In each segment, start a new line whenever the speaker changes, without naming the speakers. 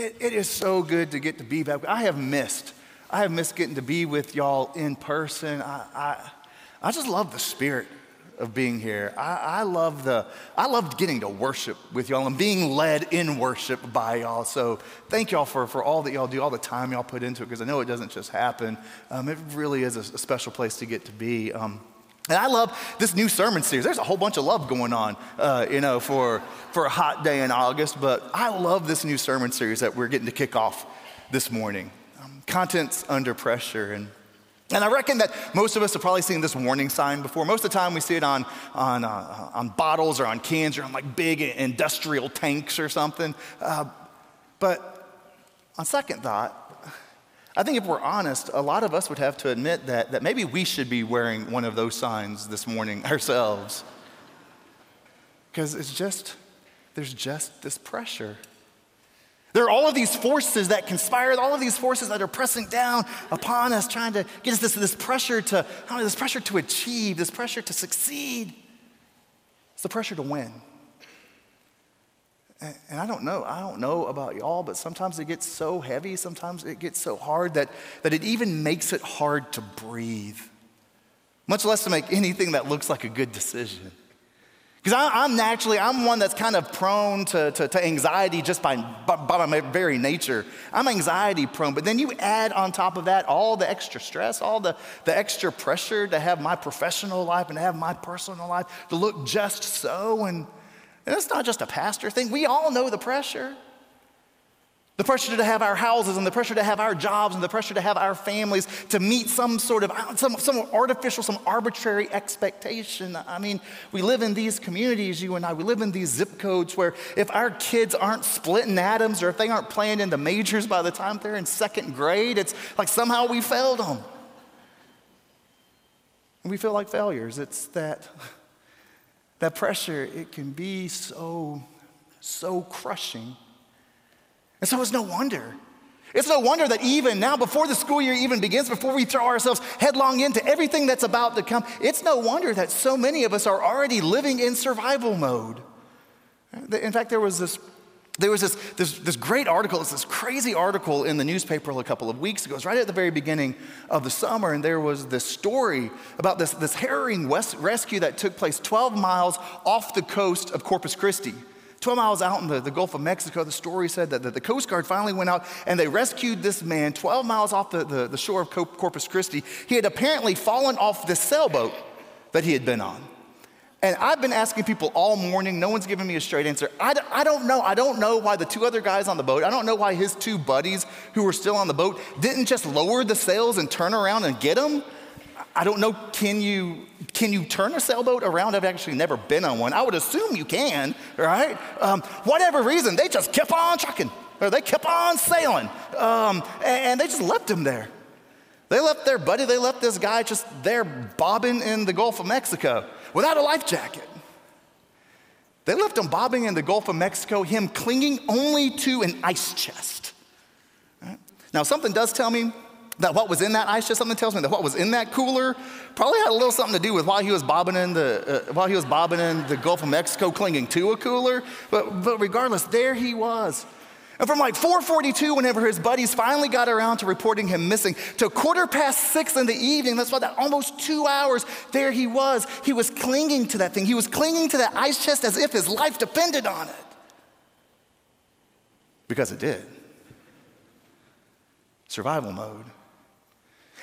it, it is so good to get to be back. I have missed, I have missed getting to be with y'all in person. I, I, I just love the spirit of being here. I, I, love the, I loved getting to worship with y'all and being led in worship by y'all. So thank y'all for, for all that y'all do, all the time y'all put into it, because I know it doesn't just happen. Um, it really is a, a, special place to get to be. Um, and I love this new sermon series. There's a whole bunch of love going on, uh, you know, for, for a hot day in August. But I love this new sermon series that we're getting to kick off this morning. Um, contents under pressure. And, and I reckon that most of us have probably seen this warning sign before. Most of the time we see it on, on, uh, on bottles or on cans or on like big industrial tanks or something. Uh, but on second thought, I think if we're honest, a lot of us would have to admit that, that maybe we should be wearing one of those signs this morning ourselves. Because it's just, there's just this pressure. There are all of these forces that conspire, all of these forces that are pressing down upon us, trying to get us this, this pressure to, know, this pressure to achieve, this pressure to succeed. It's the pressure to win. And I don't know, I don't know about y'all, but sometimes it gets so heavy, sometimes it gets so hard that, that it even makes it hard to breathe, much less to make anything that looks like a good decision. Because I'm naturally, I'm one that's kind of prone to, to, to anxiety just by, by, by, my very nature. I'm anxiety prone, but then you add on top of that all the extra stress, all the, the extra pressure to have my professional life and to have my personal life to look just so. And, and it's not just a pastor thing, we all know the pressure. The pressure to have our houses and the pressure to have our jobs and the pressure to have our families to meet some sort of uh, some, some artificial, some arbitrary expectation. I mean, we live in these communities, you and I, we live in these zip codes where if our kids aren't splitting atoms or if they aren't playing in the majors by the time they're in second grade, it's like somehow we failed them. And we feel like failures. It's that that pressure, it can be so, so crushing. And so it's no wonder. It's no wonder that even now, before the school year even begins, before we throw ourselves headlong into everything that's about to come, it's no wonder that so many of us are already living in survival mode. In fact, there was this there was this, this, this great article, it's this crazy article in the newspaper a couple of weeks ago. It was right at the very beginning of the summer, and there was this story about this, this harrowing west, rescue that took place 12 miles off the coast of Corpus Christi. 12 miles out in the, the Gulf of Mexico, the story said that the, the, Coast Guard finally went out and they rescued this man 12 miles off the, the, the shore of Corpus Christi. He had apparently fallen off the sailboat that he had been on. And I've been asking people all morning, no one's giving me a straight answer. I, I don't know. I don't know why the two other guys on the boat, I don't know why his two buddies who were still on the boat didn't just lower the sails and turn around and get him. I don't know, can you, can you turn a sailboat around? I've actually never been on one. I would assume you can, right? Um, whatever reason, they just kept on trucking, or they kept on sailing, um, and they just left him there. They left their buddy, they left this guy just there bobbing in the Gulf of Mexico without a life jacket. They left him bobbing in the Gulf of Mexico, him clinging only to an ice chest. Right? Now, something does tell me that what was in that ice chest, something tells me that what was in that cooler probably had a little something to do with why he was bobbing in the, uh, while he was bobbing in the Gulf of Mexico, clinging to a cooler. But, but regardless, there he was and from like 442, whenever his buddies finally got around to reporting him missing, to quarter past six in the evening, that's about that almost two hours, there he was. He was clinging to that thing. He was clinging to that ice chest as if his life depended on it. Because it did. Survival mode.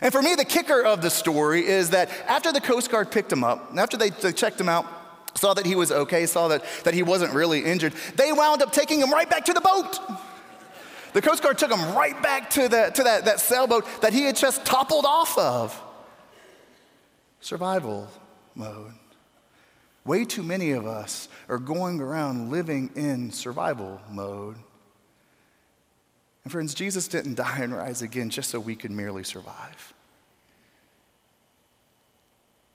And for me, the kicker of the story is that after the Coast Guard picked him up, after they, they checked him out, saw that he was okay, saw that, that he wasn't really injured, they wound up taking him right back to the boat. The Coast Guard took him right back to, the, to that, that sailboat that he had just toppled off of. Survival mode. Way too many of us are going around living in survival mode. And friends, Jesus didn't die and rise again just so we could merely survive.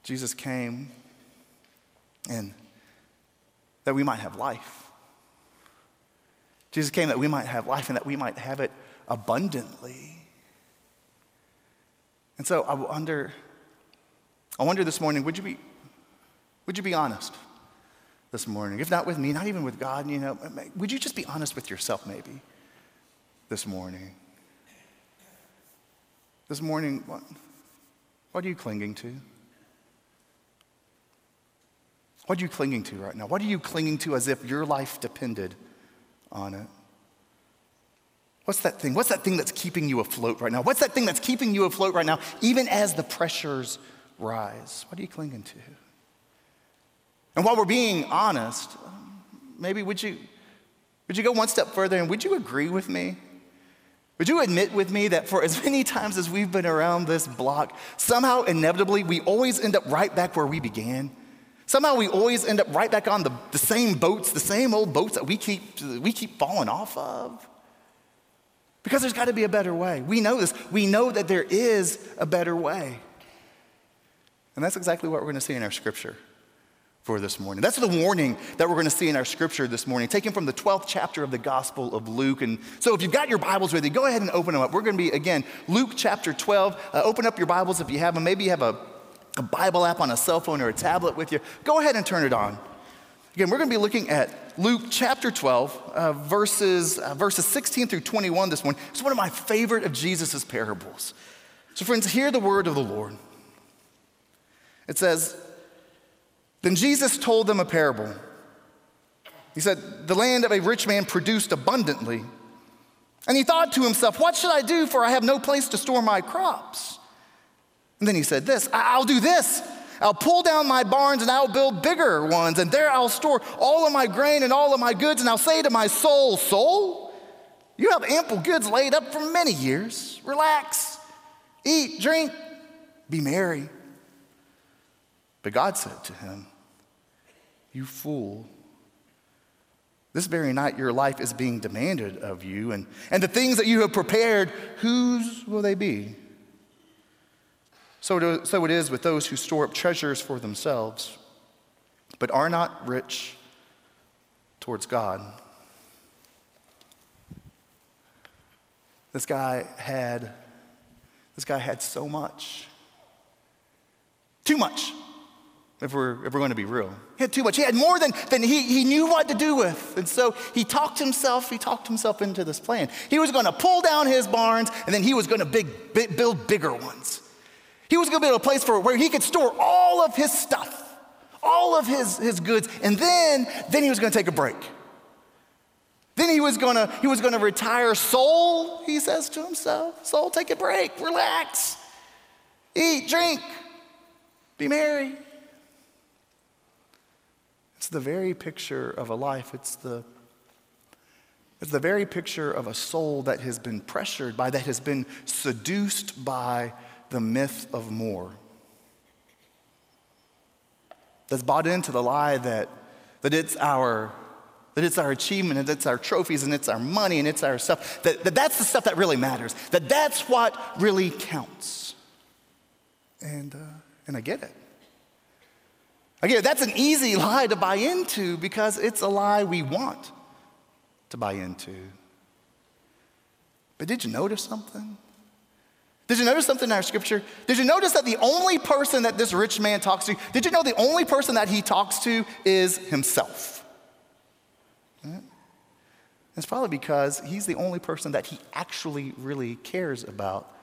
Jesus came and that we might have life. Jesus came that we might have life and that we might have it abundantly. And so I wonder, I wonder this morning, would you be, would you be honest this morning? If not with me, not even with God, you know, would you just be honest with yourself maybe? this morning? This morning, what, what are you clinging to? What are you clinging to right now? What are you clinging to as if your life depended on it? What's that thing? What's that thing that's keeping you afloat right now? What's that thing that's keeping you afloat right now, even as the pressures rise? What are you clinging to? And while we're being honest, maybe would you, would you go one step further and would you agree with me? Would you admit with me that for as many times as we've been around this block, somehow inevitably we always end up right back where we began? Somehow we always end up right back on the, the same boats, the same old boats that we keep, we keep falling off of. Because there's got to be a better way. We know this. We know that there is a better way. And that's exactly what we're going to see in our scripture for this morning. That's the warning that we're going to see in our scripture this morning, taken from the 12th chapter of the Gospel of Luke. And so if you've got your Bibles with you, go ahead and open them up. We're going to be, again, Luke chapter 12. Uh, open up your Bibles if you have them. Maybe you have a, a Bible app on a cell phone or a tablet with you. Go ahead and turn it on. Again, we're going to be looking at Luke chapter 12, uh, verses, uh, verses 16 through 21 this morning. It's one of my favorite of Jesus' parables. So, friends, hear the word of the Lord. It says, Then Jesus told them a parable. He said, The land of a rich man produced abundantly. And he thought to himself, What should I do? For I have no place to store my crops. And then he said, This, I'll do this. I'll pull down my barns and I'll build bigger ones, and there I'll store all of my grain and all of my goods, and I'll say to my soul, Soul, you have ample goods laid up for many years. Relax, eat, drink, be merry. But God said to him, You fool. This very night your life is being demanded of you, and, and the things that you have prepared, whose will they be? So it, so it is with those who store up treasures for themselves, but are not rich towards God. This guy had, this guy had so much. Too much, if we're, if we're going to be real. He had too much. He had more than, than he, he knew what to do with. And so he talked himself, he talked himself into this plan. He was going to pull down his barns, and then he was going to big, big, build bigger ones. He was going to build a place for where he could store all of his stuff, all of his, his goods, and then, then he was going to take a break. Then he was going to he was going to retire. Soul, he says to himself, soul, take a break, relax, eat, drink, be merry. It's the very picture of a life. It's the it's the very picture of a soul that has been pressured by, that has been seduced by the myth of more. That's bought into the lie that, that it's our that it's our achievement and it's our trophies and it's our money and it's our stuff that, that that's the stuff that really matters that that's what really counts. And uh, and i get it. I get it. That's an easy lie to buy into because it's a lie we want to buy into. But did you notice something did you notice something in our scripture? Did you notice that the only person that this rich man talks to, did you know the only person that he talks to is himself? Hmm? It's probably because he's the only person that he actually really cares about.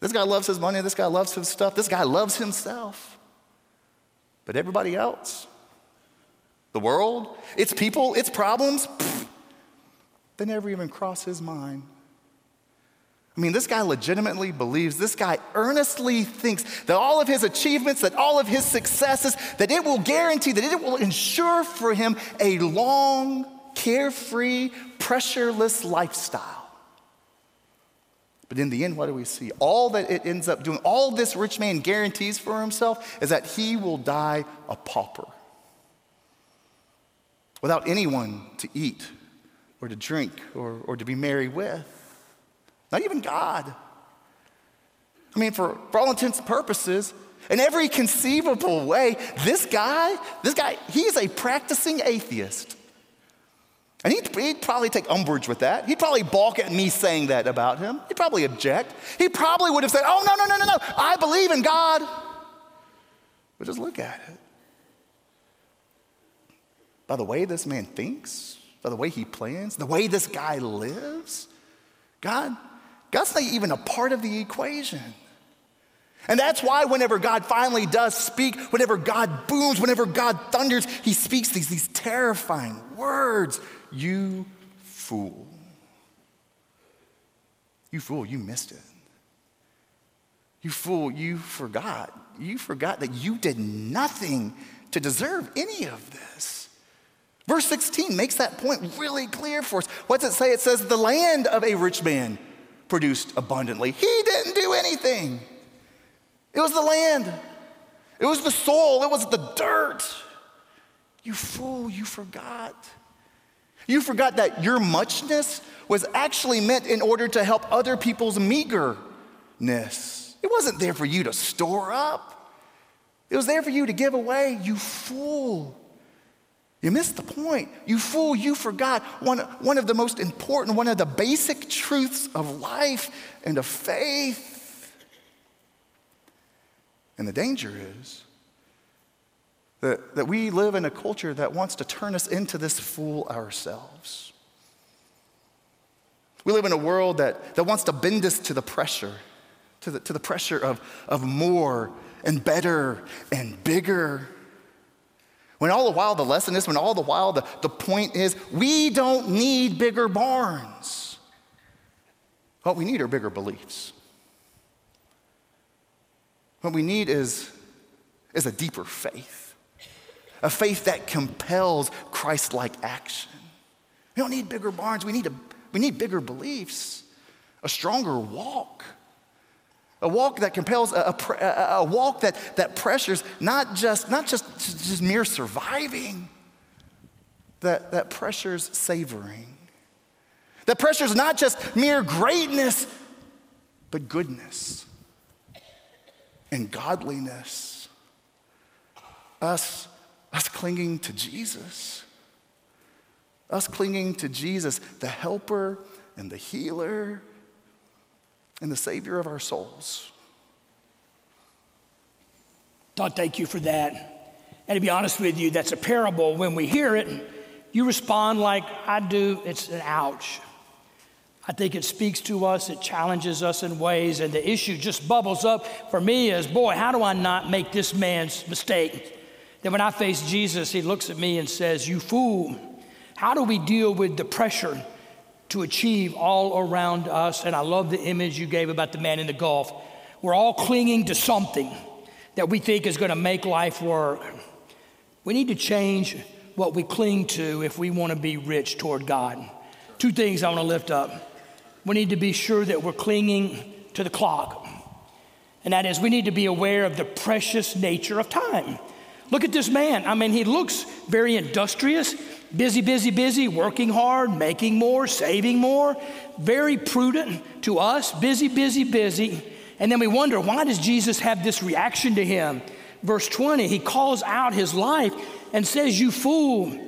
This guy loves his money, this guy loves his stuff, this guy loves himself. But everybody else, the world, its people, its problems, they never even cross his mind. I mean, this guy legitimately believes, this guy earnestly thinks that all of his achievements, that all of his successes, that it will guarantee, that it will ensure for him a long, carefree, pressureless lifestyle. But in the end, what do we see? All that it ends up doing, all this rich man guarantees for himself is that he will die a pauper without anyone to eat or to drink or, or to be merry with. Not even God. I mean, for, for all intents and purposes, in every conceivable way, this guy, this guy, he's a practicing atheist. And he'd, he'd, probably take umbrage with that. He'd probably balk at me saying that about him. He'd probably object. He probably would have said, Oh, no, no, no, no, no, I believe in God. But just look at it. By the way this man thinks, by the way he plans, the way this guy lives, God, God's not even a part of the equation. And that's why whenever God finally does speak, whenever God booms, whenever God thunders, he speaks these, these terrifying words. You fool. You fool, you missed it. You fool, you forgot. You forgot that you did nothing to deserve any of this. Verse 16 makes that point really clear for us. What's it say? It says, The land of a rich man produced abundantly. He didn't do anything. It was the land, it was the soil, it was the dirt. You fool, you forgot. You forgot that your muchness was actually meant in order to help other people's meagerness. It wasn't there for you to store up, it was there for you to give away. You fool. You missed the point. You fool, you forgot one, one of the most important, one of the basic truths of life and of faith. And the danger is that, that we live in a culture that wants to turn us into this fool ourselves. We live in a world that, that wants to bend us to the pressure, to the, to the pressure of, of more and better and bigger. When all the while the lesson is, when all the while the, the point is, we don't need bigger barns. What we need are bigger beliefs. What we need is, is a deeper faith, a faith that compels Christ like action. We don't need bigger barns, we need, a, we need bigger beliefs, a stronger walk. A walk that compels, a, a, a walk that, that pressures not just, not just, just mere surviving, that, that pressures savoring. That pressures not just mere greatness, but goodness and godliness. Us, us clinging to Jesus. Us clinging to Jesus, the helper and the healer and the savior of our souls.
Todd, thank you for that. And to be honest with you, that's a parable. When we hear it, you respond like I do. It's an ouch. I think it speaks to us, it challenges us in ways, and the issue just bubbles up for me is boy, how do I not make this man's mistake? Then when I face Jesus, he looks at me and says, You fool. How do we deal with the pressure to achieve all around us? And I love the image you gave about the man in the Gulf. We're all clinging to something that we think is going to make life work. We need to change what we cling to if we want to be rich toward God. Two things I want to lift up we need to be sure that we're clinging to the clock. And that is, we need to be aware of the precious nature of time. Look at this man. I mean, he looks very industrious, busy, busy, busy, working hard, making more, saving more, very prudent to us, busy, busy, busy. And then we wonder, why does Jesus have this reaction to him? Verse 20, he calls out his life and says, You fool,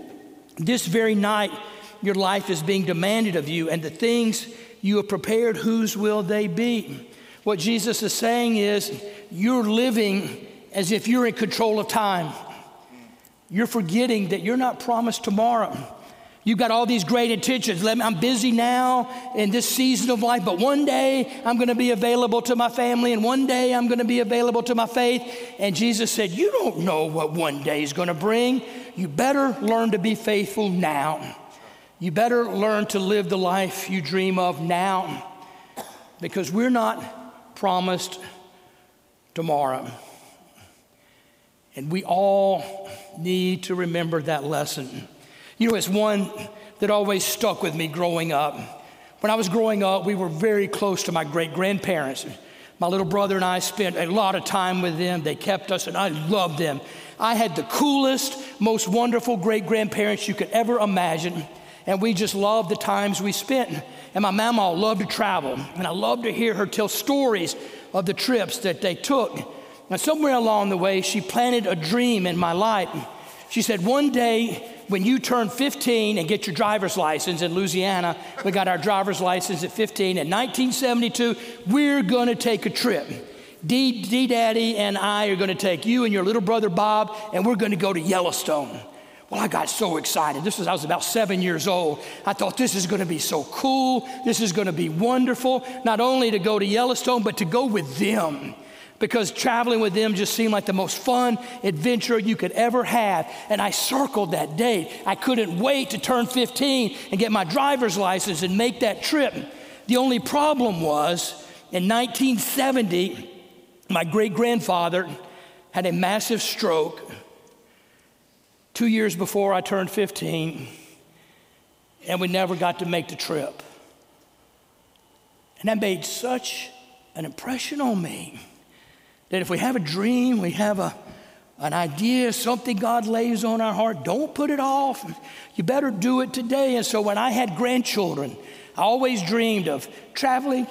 this very night your life is being demanded of you, and the things you have prepared, whose will they be? What Jesus is saying is, you're living as if you're in control of time. You're forgetting that you're not promised tomorrow. You've got all these great intentions. I'm busy now in this season of life, but one day I'm going to be available to my family, and one day I'm going to be available to my faith. And Jesus said, You don't know what one day is going to bring. You better learn to be faithful now. You better learn to live the life you dream of now because we're not promised tomorrow. And we all need to remember that lesson. You know, it's one that always stuck with me growing up. When I was growing up, we were very close to my great grandparents. My little brother and I spent a lot of time with them. They kept us, and I loved them. I had the coolest, most wonderful great grandparents you could ever imagine and we just loved the times we spent. And my mama loved to travel, and I loved to hear her tell stories of the trips that they took. And somewhere along the way, she planted a dream in my life. She said, One day, when you turn 15 and get your driver's license in Louisiana, we got our driver's license at 15. In 1972, we're going to take a trip. D, D Daddy and I are going to take you and your little brother Bob, and we're going to go to Yellowstone. Well, I got so excited. This was I was about seven years old. I thought this is going to be so cool. This is going to be wonderful. Not only to go to Yellowstone, but to go with them because traveling with them just seemed like the most fun adventure you could ever have. And I circled that date. I couldn't wait to turn 15 and get my driver's license and make that trip. The only problem was in 1970, my great grandfather had a massive stroke two years before I turned 15, and we never got to make the trip. And that made such an impression on me that if we have a dream, we have a, an idea, something God lays on our heart, don't put it off. You better do it today. And so when I had grandchildren, I always dreamed of traveling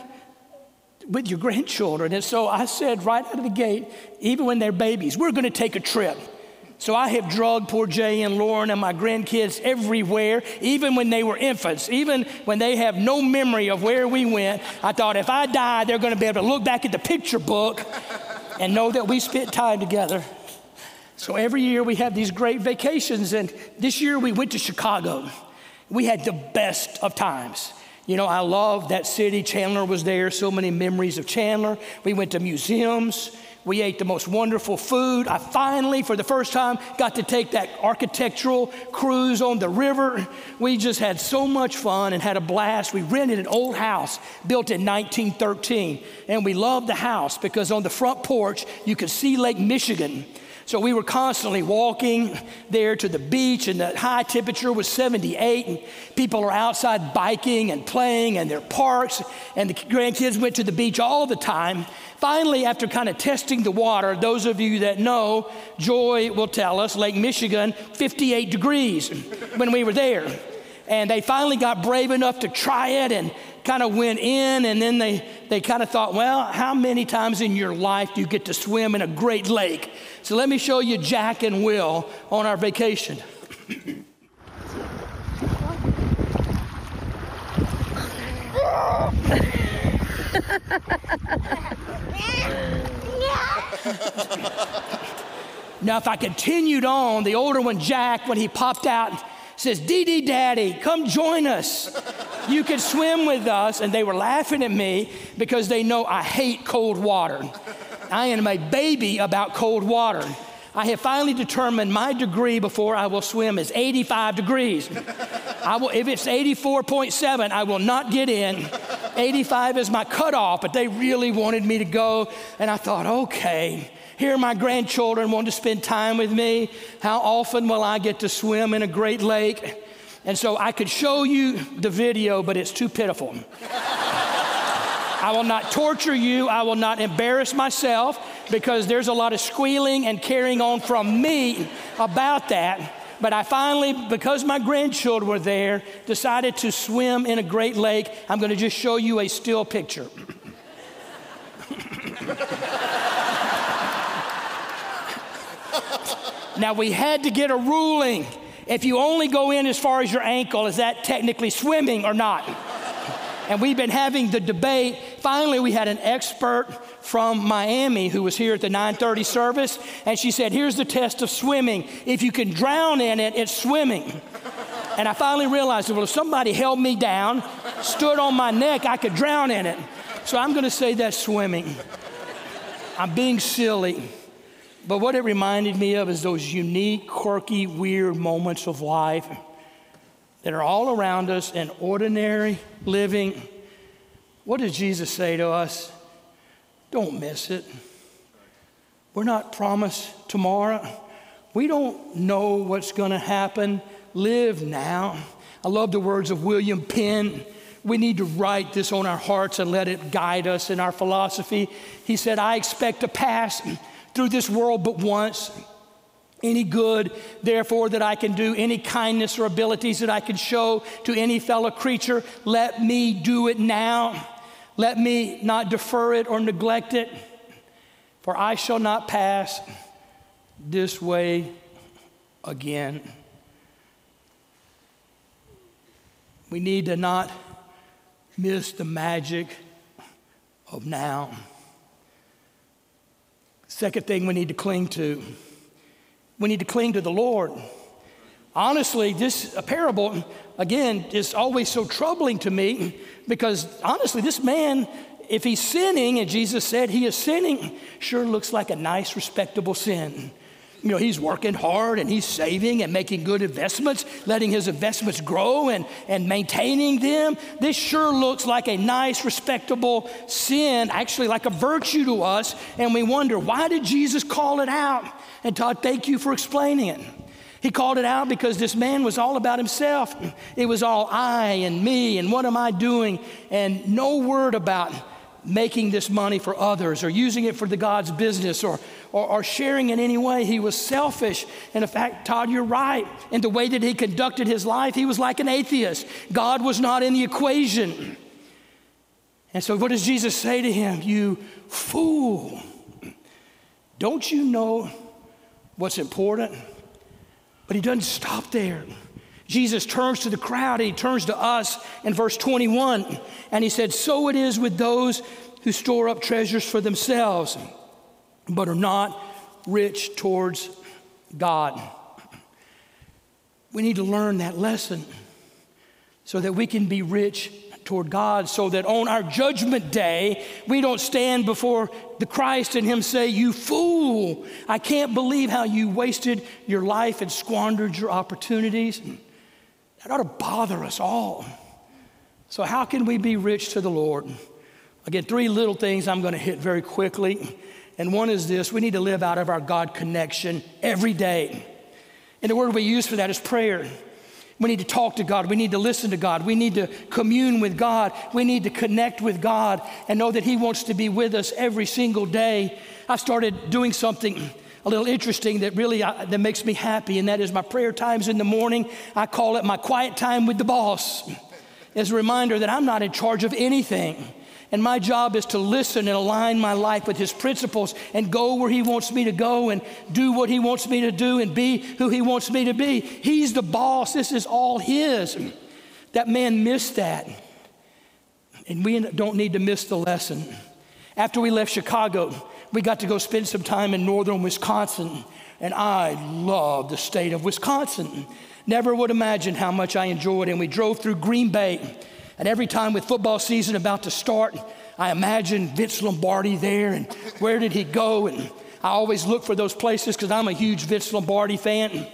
with your grandchildren. And so I said right out of the gate, even when they're babies, we're going to take a trip. So I have drugged poor Jay and Lauren and my grandkids everywhere, even when they were infants, even when they have no memory of where we went. I thought if I die, they're going to be able to look back at the picture book and know that we spent time together. So every year we have these great vacations, and this year we went to Chicago. We had the best of times. You know, I love that city. Chandler was there, so many memories of Chandler. We went to museums. We ate the most wonderful food. I finally, for the first time, got to take that architectural cruise on the river. We just had so much fun and had a blast. We rented an old house built in 1913, and we loved the house because on the front porch you could see Lake Michigan. So we were constantly walking there to the beach, and the high temperature was 78, and people are outside biking and playing, and their parks, and the grandkids went to the beach all the time. Finally, after kind of testing the water, those of you that know, Joy will tell us Lake Michigan, 58 degrees when we were there. And they finally got brave enough to try it and kind of went in, and then they, they kind of thought, well, how many times in your life do you get to swim in a great lake? So let me show you Jack and Will on our vacation. now, if I continued on, the older one, Jack, when he popped out, says, Dee Dee Daddy, come join us. You could swim with us. And they were laughing at me because they know I hate cold water. I am a baby about cold water. I have finally determined my degree before I will swim is 85 degrees. I will, if it's 84.7, I will not get in. 85 is my cutoff, but they really wanted me to go. And I thought, okay, here my grandchildren want to spend time with me. How often will I get to swim in a great lake? And so I could show you the video, but it's too pitiful. I will not torture you. I will not embarrass myself because there's a lot of squealing and carrying on from me about that. But I finally, because my grandchildren were there, decided to swim in a great lake. I'm going to just show you a still picture. Now, we had to get a ruling. If you only go in as far as your ankle, is that technically swimming or not? and we've been having the debate. Finally, we had an expert from Miami who was here at the 9:30 service, and she said, "Here's the test of swimming. If you can drown in it, it's swimming." And I finally realized, well, if somebody held me down, stood on my neck, I could drown in it. So I'm going to say that's swimming. I'm being silly. But what it reminded me of is those unique, quirky, weird moments of life that are all around us in ordinary living. What does Jesus say to us? Don't miss it. We're not promised tomorrow. We don't know what's going to happen. Live now. I love the words of William Penn. We need to write this on our hearts and let it guide us in our philosophy. He said, I expect to pass through this world but once any good, therefore, that I can do, any kindness or abilities that I can show to any fellow creature, let me do it now. Let me not defer it or neglect it, for I shall not pass this way again. We need to not miss the magic of now. Second thing we need to cling to we need to cling to the Lord. Honestly, this parable, again, is always so troubling to me because honestly, this man, if he's sinning, and Jesus said he is sinning, sure looks like a nice, respectable sin. You know, he's working hard and he's saving and making good investments, letting his investments grow and, and maintaining them. This sure looks like a nice, respectable sin, actually like a virtue to us. And we wonder, why did Jesus call it out? And Todd, thank you for explaining it. He called it out because this man was all about himself. It was all I and me and what am I doing, and no word about making this money for others or using it for the God's business or, or, or, sharing in any way. He was selfish. And in fact, Todd, you're right. In the way that he conducted his life, he was like an atheist. God was not in the equation. And so, what does Jesus say to him? You fool. Don't you know what's important? But he doesn't stop there. Jesus turns to the crowd and he turns to us in verse 21 and he said, So it is with those who store up treasures for themselves, but are not rich towards God. We need to learn that lesson so that we can be rich toward God, so that on our judgment day, we don't stand before the Christ and Him say, You fool, I can't believe how you wasted your life and squandered your opportunities. That ought to bother us all. So, how can we be rich to the Lord? Again, three little things I'm going to hit very quickly. And one is this we need to live out of our God connection every day. And the word we use for that is prayer. We need to talk to God. We need to listen to God. We need to commune with God. We need to connect with God and know that He wants to be with us every single day. I started doing something a little interesting that really uh, that makes me happy, and that is my prayer times in the morning. I call it my quiet time with the boss. As a reminder that I'm not in charge of anything. And my job is to listen and align my life with His principles and go where He wants me to go and do what He wants me to do and be who He wants me to be. He's the boss, this is all His. That man missed that. And we don't need to miss the lesson. After we left Chicago, we got to go spend some time in northern Wisconsin. And I love the state of Wisconsin. Never would imagine how much I enjoyed it. And we drove through Green Bay and every time with football season about to start, I imagine Vince Lombardi there and where did he go? And I always look for those places because I'm a huge Vince Lombardi fan.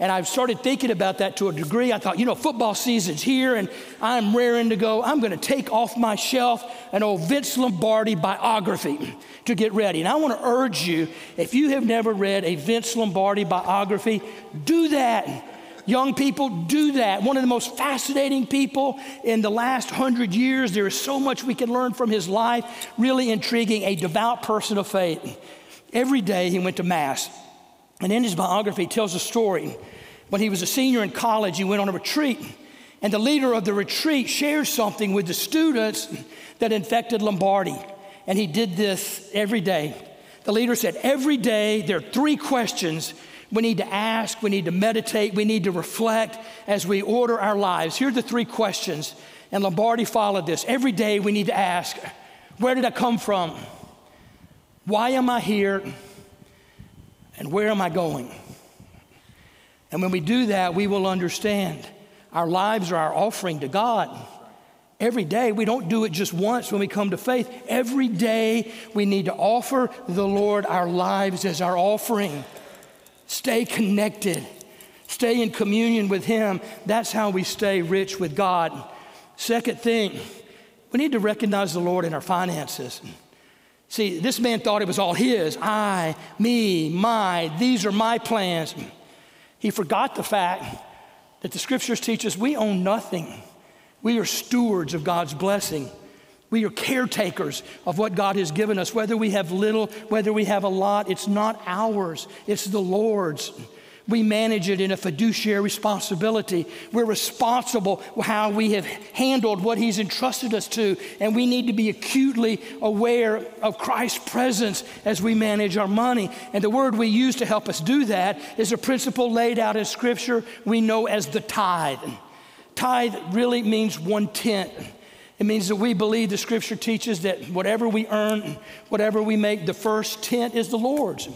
And I've started thinking about that to a degree. I thought, you know, football season's here and I'm raring to go. I'm going to take off my shelf an old Vince Lombardi biography to get ready. And I want to urge you if you have never read a Vince Lombardi biography, do that. Young people do that. One of the most fascinating people in the last hundred years. There is so much we can learn from his life. Really intriguing, a devout person of faith. Every day he went to Mass. And in his biography, he tells a story. When he was a senior in college, he went on a retreat. And the leader of the retreat shared something with the students that infected Lombardi. And he did this every day. The leader said, Every day there are three questions we need to ask, we need to meditate, we need to reflect as we order our lives. Here are the three questions, and Lombardi followed this. Every day we need to ask Where did I come from? Why am I here? And where am I going? And when we do that, we will understand our lives are our offering to God. Every day, we don't do it just once when we come to faith. Every day, we need to offer the Lord our lives as our offering. Stay connected. Stay in communion with Him. That's how we stay rich with God. Second thing, we need to recognize the Lord in our finances. See, this man thought it was all his I, me, my, these are my plans. He forgot the fact that the scriptures teach us we own nothing. We are stewards of God's blessing. We are caretakers of what God has given us, whether we have little, whether we have a lot. It's not ours, it's the Lord's. We manage it in a fiduciary responsibility. We're responsible how we have handled what He's entrusted us to, and we need to be acutely aware of Christ's presence as we manage our money. And the word we use to help us do that is a principle laid out in Scripture we know as the tithe. Tithe really means one tenth. It means that we believe the scripture teaches that whatever we earn, whatever we make, the first tenth is the Lord's.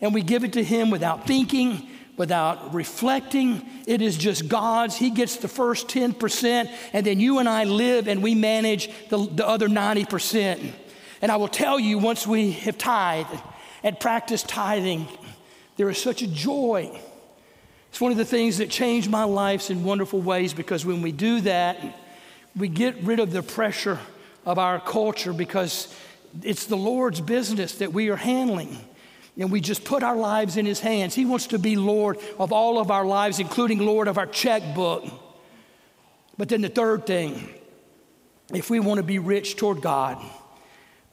And we give it to Him without thinking, without reflecting. It is just God's. He gets the first 10%, and then you and I live and we manage the, the other 90%. And I will tell you, once we have tithed and practiced tithing, there is such a joy. It's one of the things that changed my life in wonderful ways because when we do that, we get rid of the pressure of our culture because it's the Lord's business that we are handling. And we just put our lives in His hands. He wants to be Lord of all of our lives, including Lord of our checkbook. But then the third thing, if we want to be rich toward God,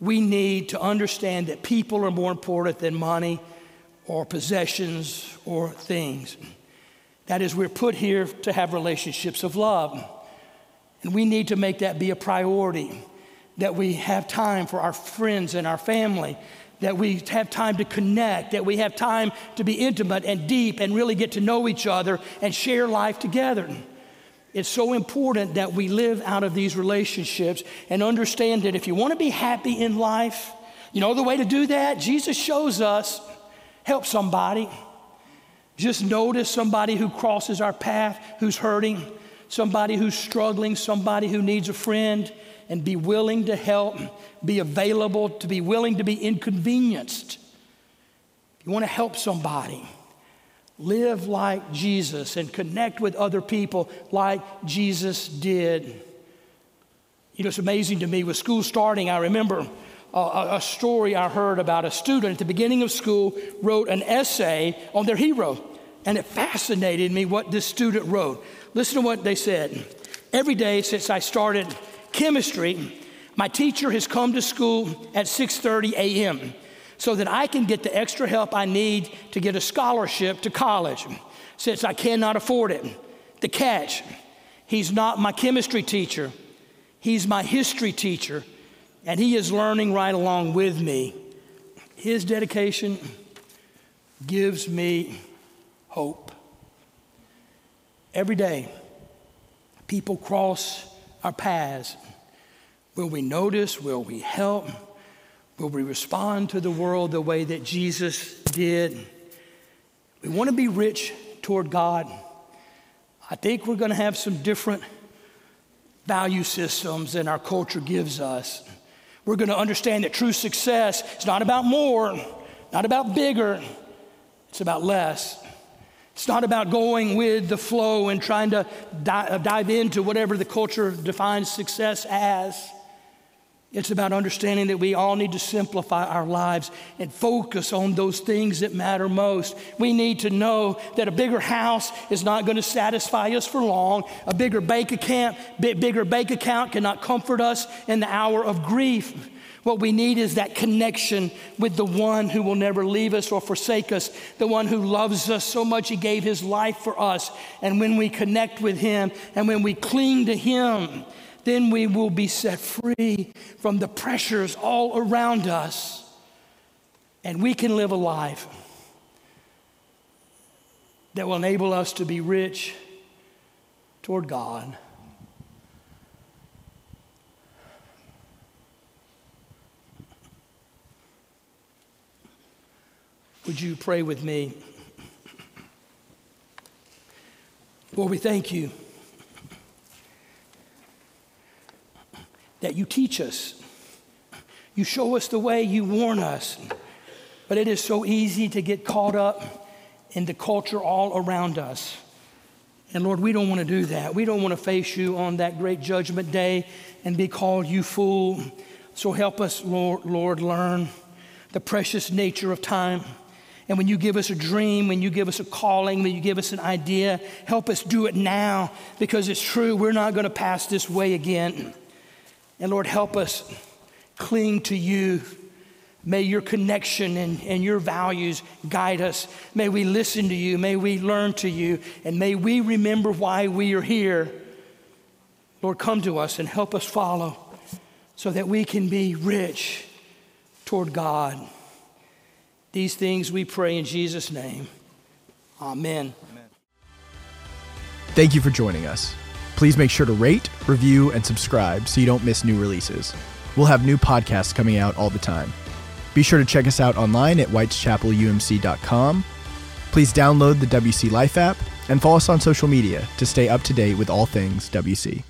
we need to understand that people are more important than money or possessions or things. That is, we're put here to have relationships of love. And we need to make that be a priority that we have time for our friends and our family, that we have time to connect, that we have time to be intimate and deep and really get to know each other and share life together. It's so important that we live out of these relationships and understand that if you want to be happy in life, you know the way to do that? Jesus shows us help somebody. Just notice somebody who crosses our path, who's hurting, somebody who's struggling, somebody who needs a friend and be willing to help, be available, to be willing to be inconvenienced. If you want to help somebody, live like Jesus and connect with other people like Jesus did. You know, it's amazing to me with school starting, I remember a, a, story I heard about a student at the beginning of school wrote an essay on their hero. And it fascinated me what this student wrote. Listen to what they said. Every day since I started chemistry, my teacher has come to school at 6:30 a.m. so that I can get the extra help I need to get a scholarship to college since I cannot afford it. The catch, he's not my chemistry teacher. He's my history teacher and he is learning right along with me. His dedication gives me hope. Every day, people cross our paths. Will we notice? Will we help? Will we respond to the world the way that Jesus did? We want to be rich toward God. I think we're going to have some different value systems than our culture gives us. We're going to understand that true success is not about more, not about bigger, it's about less. It's not about going with the flow and trying to uh, dive into whatever the culture defines success as. It's about understanding that we all need to simplify our lives and focus on those things that matter most. We need to know that a bigger house is not going to satisfy us for long. A bigger bank account, bigger bank account cannot comfort us in the hour of grief. What we need is that connection with the one who will never leave us or forsake us, the one who loves us so much he gave his life for us. And when we connect with him and when we cling to him, then we will be set free from the pressures all around us. And we can live a life that will enable us to be rich toward God. Would you pray with me? Lord, we thank you that you teach us. You show us the way, you warn us. But it is so easy to get caught up in the culture all around us. And Lord, we don't want to do that. We don't want to face you on that great judgment day and be called you fool. So help us, Lord, Lord learn the precious nature of time. And when you give us a dream, when you give us a calling, when you give us an idea, help us do it now because it's true, we're not going to pass this way again. And Lord, help us cling to you. May your connection and, and your values guide us. May we listen to you. May we learn to you. And may we remember why we are here. Lord, come to us and help us follow so that we can be rich toward God. These things we pray in Jesus' name. Amen. Amen.
Thank you for joining us. Please make sure to rate, review, and subscribe so you don't miss new releases. We'll have new podcasts coming out all the time. Be sure to check us out online at whiteschapelumc.com. Please download the WC Life app and follow us on social media to stay up to date with all things WC.